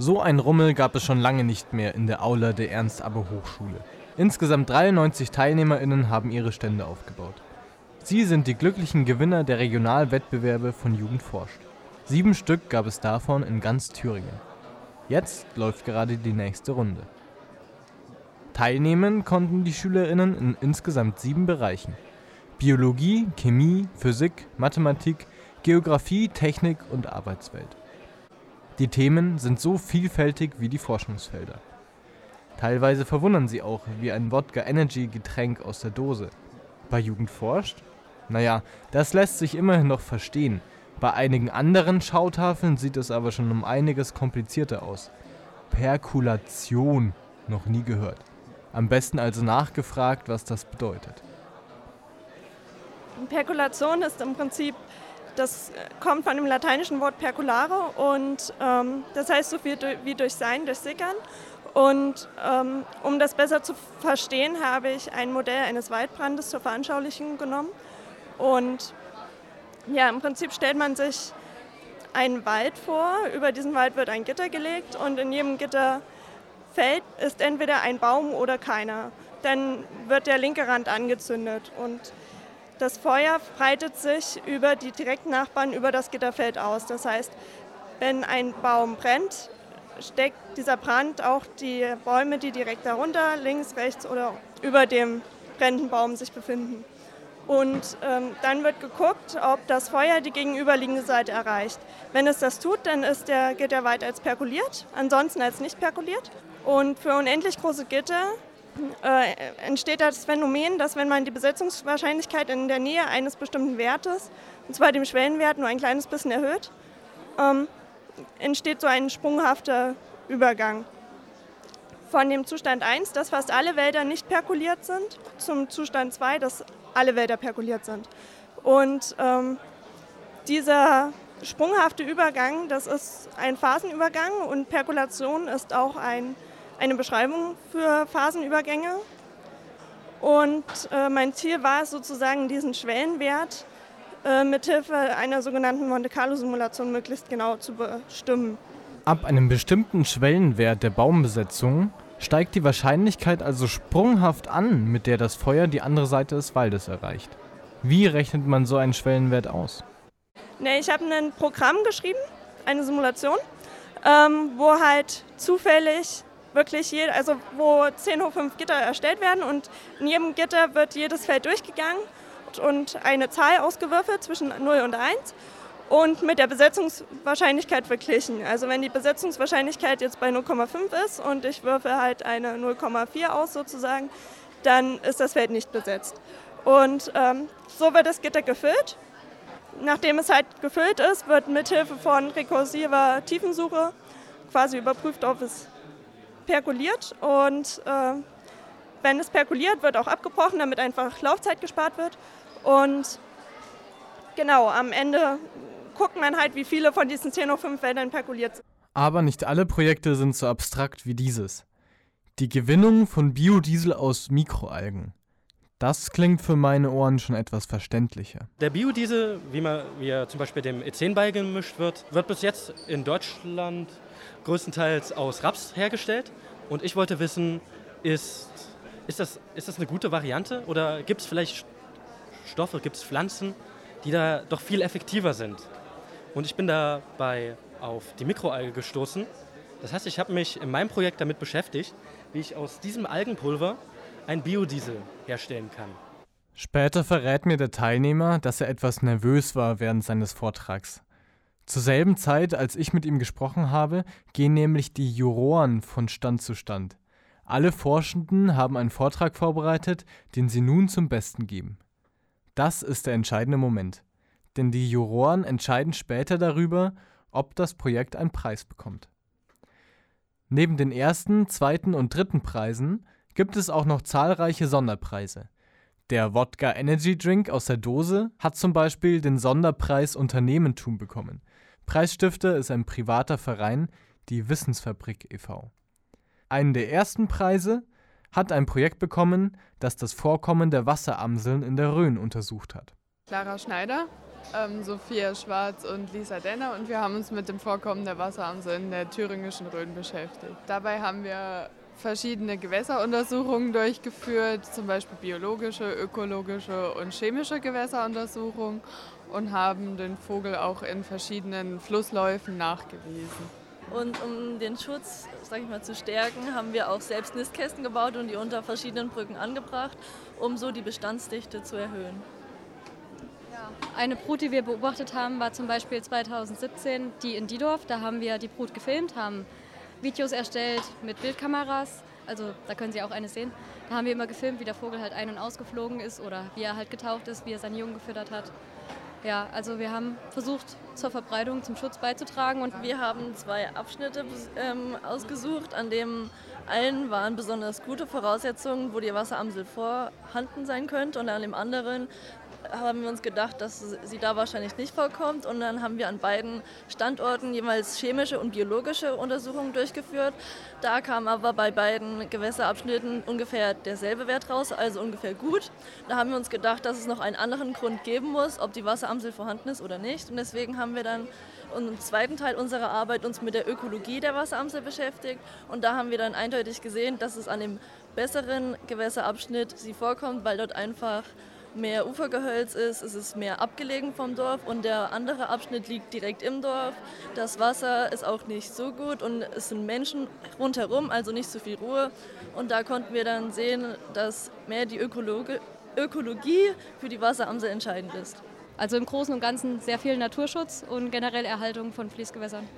So ein Rummel gab es schon lange nicht mehr in der Aula der Ernst-Abbe-Hochschule. Insgesamt 93 TeilnehmerInnen haben ihre Stände aufgebaut. Sie sind die glücklichen Gewinner der Regionalwettbewerbe von Jugend forscht. Sieben Stück gab es davon in ganz Thüringen. Jetzt läuft gerade die nächste Runde. Teilnehmen konnten die SchülerInnen in insgesamt sieben Bereichen. Biologie, Chemie, Physik, Mathematik, Geographie, Technik und Arbeitswelt. Die Themen sind so vielfältig wie die Forschungsfelder. Teilweise verwundern sie auch, wie ein Wodka Energy Getränk aus der Dose. Bei Jugend forscht? Naja, das lässt sich immerhin noch verstehen. Bei einigen anderen Schautafeln sieht es aber schon um einiges komplizierter aus. Perkulation, noch nie gehört. Am besten also nachgefragt, was das bedeutet. Perkulation ist im Prinzip das kommt von dem lateinischen Wort perculare und ähm, das heißt so viel wie durch Sein, durch Sickern. Und ähm, um das besser zu verstehen, habe ich ein Modell eines Waldbrandes zur Veranschaulichung genommen. Und ja, im Prinzip stellt man sich einen Wald vor, über diesen Wald wird ein Gitter gelegt und in jedem Gitterfeld ist entweder ein Baum oder keiner. Dann wird der linke Rand angezündet und das Feuer breitet sich über die direkten Nachbarn über das Gitterfeld aus. Das heißt, wenn ein Baum brennt, steckt dieser Brand auch die Bäume, die direkt darunter, links, rechts oder über dem brennenden Baum sich befinden. Und ähm, dann wird geguckt, ob das Feuer die gegenüberliegende Seite erreicht. Wenn es das tut, dann ist der Gitterwald als perkuliert, ansonsten als nicht perkuliert. Und für unendlich große Gitter äh, entsteht das Phänomen, dass wenn man die Besetzungswahrscheinlichkeit in der Nähe eines bestimmten Wertes, und zwar dem Schwellenwert, nur ein kleines bisschen erhöht, ähm, entsteht so ein sprunghafter Übergang. Von dem Zustand 1, dass fast alle Wälder nicht perkuliert sind, zum Zustand 2, dass alle Wälder perkuliert sind. Und ähm, dieser sprunghafte Übergang, das ist ein Phasenübergang und Perkulation ist auch ein eine Beschreibung für Phasenübergänge. Und äh, mein Ziel war es sozusagen, diesen Schwellenwert äh, mithilfe einer sogenannten Monte Carlo-Simulation möglichst genau zu bestimmen. Ab einem bestimmten Schwellenwert der Baumbesetzung steigt die Wahrscheinlichkeit also sprunghaft an, mit der das Feuer die andere Seite des Waldes erreicht. Wie rechnet man so einen Schwellenwert aus? Nee, ich habe ein Programm geschrieben, eine Simulation, ähm, wo halt zufällig wirklich, je, also wo 10 hoch 5 Gitter erstellt werden und in jedem Gitter wird jedes Feld durchgegangen und eine Zahl ausgewürfelt zwischen 0 und 1 und mit der Besetzungswahrscheinlichkeit verglichen. Also wenn die Besetzungswahrscheinlichkeit jetzt bei 0,5 ist und ich würfe halt eine 0,4 aus sozusagen, dann ist das Feld nicht besetzt. Und ähm, so wird das Gitter gefüllt. Nachdem es halt gefüllt ist, wird mithilfe von rekursiver Tiefensuche quasi überprüft, ob es perkuliert und äh, wenn es perkuliert, wird auch abgebrochen, damit einfach Laufzeit gespart wird. Und genau, am Ende guckt man halt, wie viele von diesen 10 auf 5 Wäldern perkuliert sind. Aber nicht alle Projekte sind so abstrakt wie dieses. Die Gewinnung von Biodiesel aus Mikroalgen. Das klingt für meine Ohren schon etwas verständlicher. Der Biodiesel, wie, man, wie er zum Beispiel dem E10 beigemischt wird, wird bis jetzt in Deutschland größtenteils aus Raps hergestellt. Und ich wollte wissen, ist, ist, das, ist das eine gute Variante oder gibt es vielleicht Stoffe, gibt es Pflanzen, die da doch viel effektiver sind? Und ich bin dabei auf die Mikroalge gestoßen. Das heißt, ich habe mich in meinem Projekt damit beschäftigt, wie ich aus diesem Algenpulver ein Biodiesel herstellen kann. Später verrät mir der Teilnehmer, dass er etwas nervös war während seines Vortrags. Zur selben Zeit, als ich mit ihm gesprochen habe, gehen nämlich die Juroren von Stand zu Stand. Alle Forschenden haben einen Vortrag vorbereitet, den sie nun zum Besten geben. Das ist der entscheidende Moment, denn die Juroren entscheiden später darüber, ob das Projekt einen Preis bekommt. Neben den ersten, zweiten und dritten Preisen gibt es auch noch zahlreiche Sonderpreise. Der Wodka Energy Drink aus der Dose hat zum Beispiel den Sonderpreis Unternehmentum bekommen. Preisstifter ist ein privater Verein, die Wissensfabrik e.V. Einen der ersten Preise hat ein Projekt bekommen, das das Vorkommen der Wasseramseln in der Rhön untersucht hat. Clara Schneider ähm, Sophia Schwarz und Lisa Denner und wir haben uns mit dem Vorkommen der Wasseramsel in der thüringischen Rhön beschäftigt. Dabei haben wir verschiedene Gewässeruntersuchungen durchgeführt, zum Beispiel biologische, ökologische und chemische Gewässeruntersuchungen und haben den Vogel auch in verschiedenen Flussläufen nachgewiesen. Und um den Schutz sag ich mal, zu stärken, haben wir auch selbst Nistkästen gebaut und die unter verschiedenen Brücken angebracht, um so die Bestandsdichte zu erhöhen. Eine Brut, die wir beobachtet haben, war zum Beispiel 2017 die in Diedorf. Da haben wir die Brut gefilmt, haben Videos erstellt mit Bildkameras. Also da können Sie auch eine sehen. Da haben wir immer gefilmt, wie der Vogel halt ein- und ausgeflogen ist oder wie er halt getaucht ist, wie er seine Jungen gefüttert hat. Ja, also wir haben versucht, zur Verbreitung, zum Schutz beizutragen. Und wir haben zwei Abschnitte ähm, ausgesucht, an dem einen waren besonders gute Voraussetzungen, wo die Wasseramsel vorhanden sein könnte und an dem anderen haben wir uns gedacht, dass sie da wahrscheinlich nicht vorkommt. Und dann haben wir an beiden Standorten jeweils chemische und biologische Untersuchungen durchgeführt. Da kam aber bei beiden Gewässerabschnitten ungefähr derselbe Wert raus, also ungefähr gut. Da haben wir uns gedacht, dass es noch einen anderen Grund geben muss, ob die Wasseramsel vorhanden ist oder nicht. Und deswegen haben wir dann im zweiten Teil unserer Arbeit uns mit der Ökologie der Wasseramsel beschäftigt. Und da haben wir dann eindeutig gesehen, dass es an dem besseren Gewässerabschnitt sie vorkommt, weil dort einfach mehr Ufergehölz ist, ist es mehr abgelegen vom Dorf und der andere Abschnitt liegt direkt im Dorf. Das Wasser ist auch nicht so gut und es sind Menschen rundherum, also nicht so viel Ruhe. Und da konnten wir dann sehen, dass mehr die Ökologe, Ökologie für die Wasseramsel entscheidend ist. Also im Großen und Ganzen sehr viel Naturschutz und generell Erhaltung von Fließgewässern.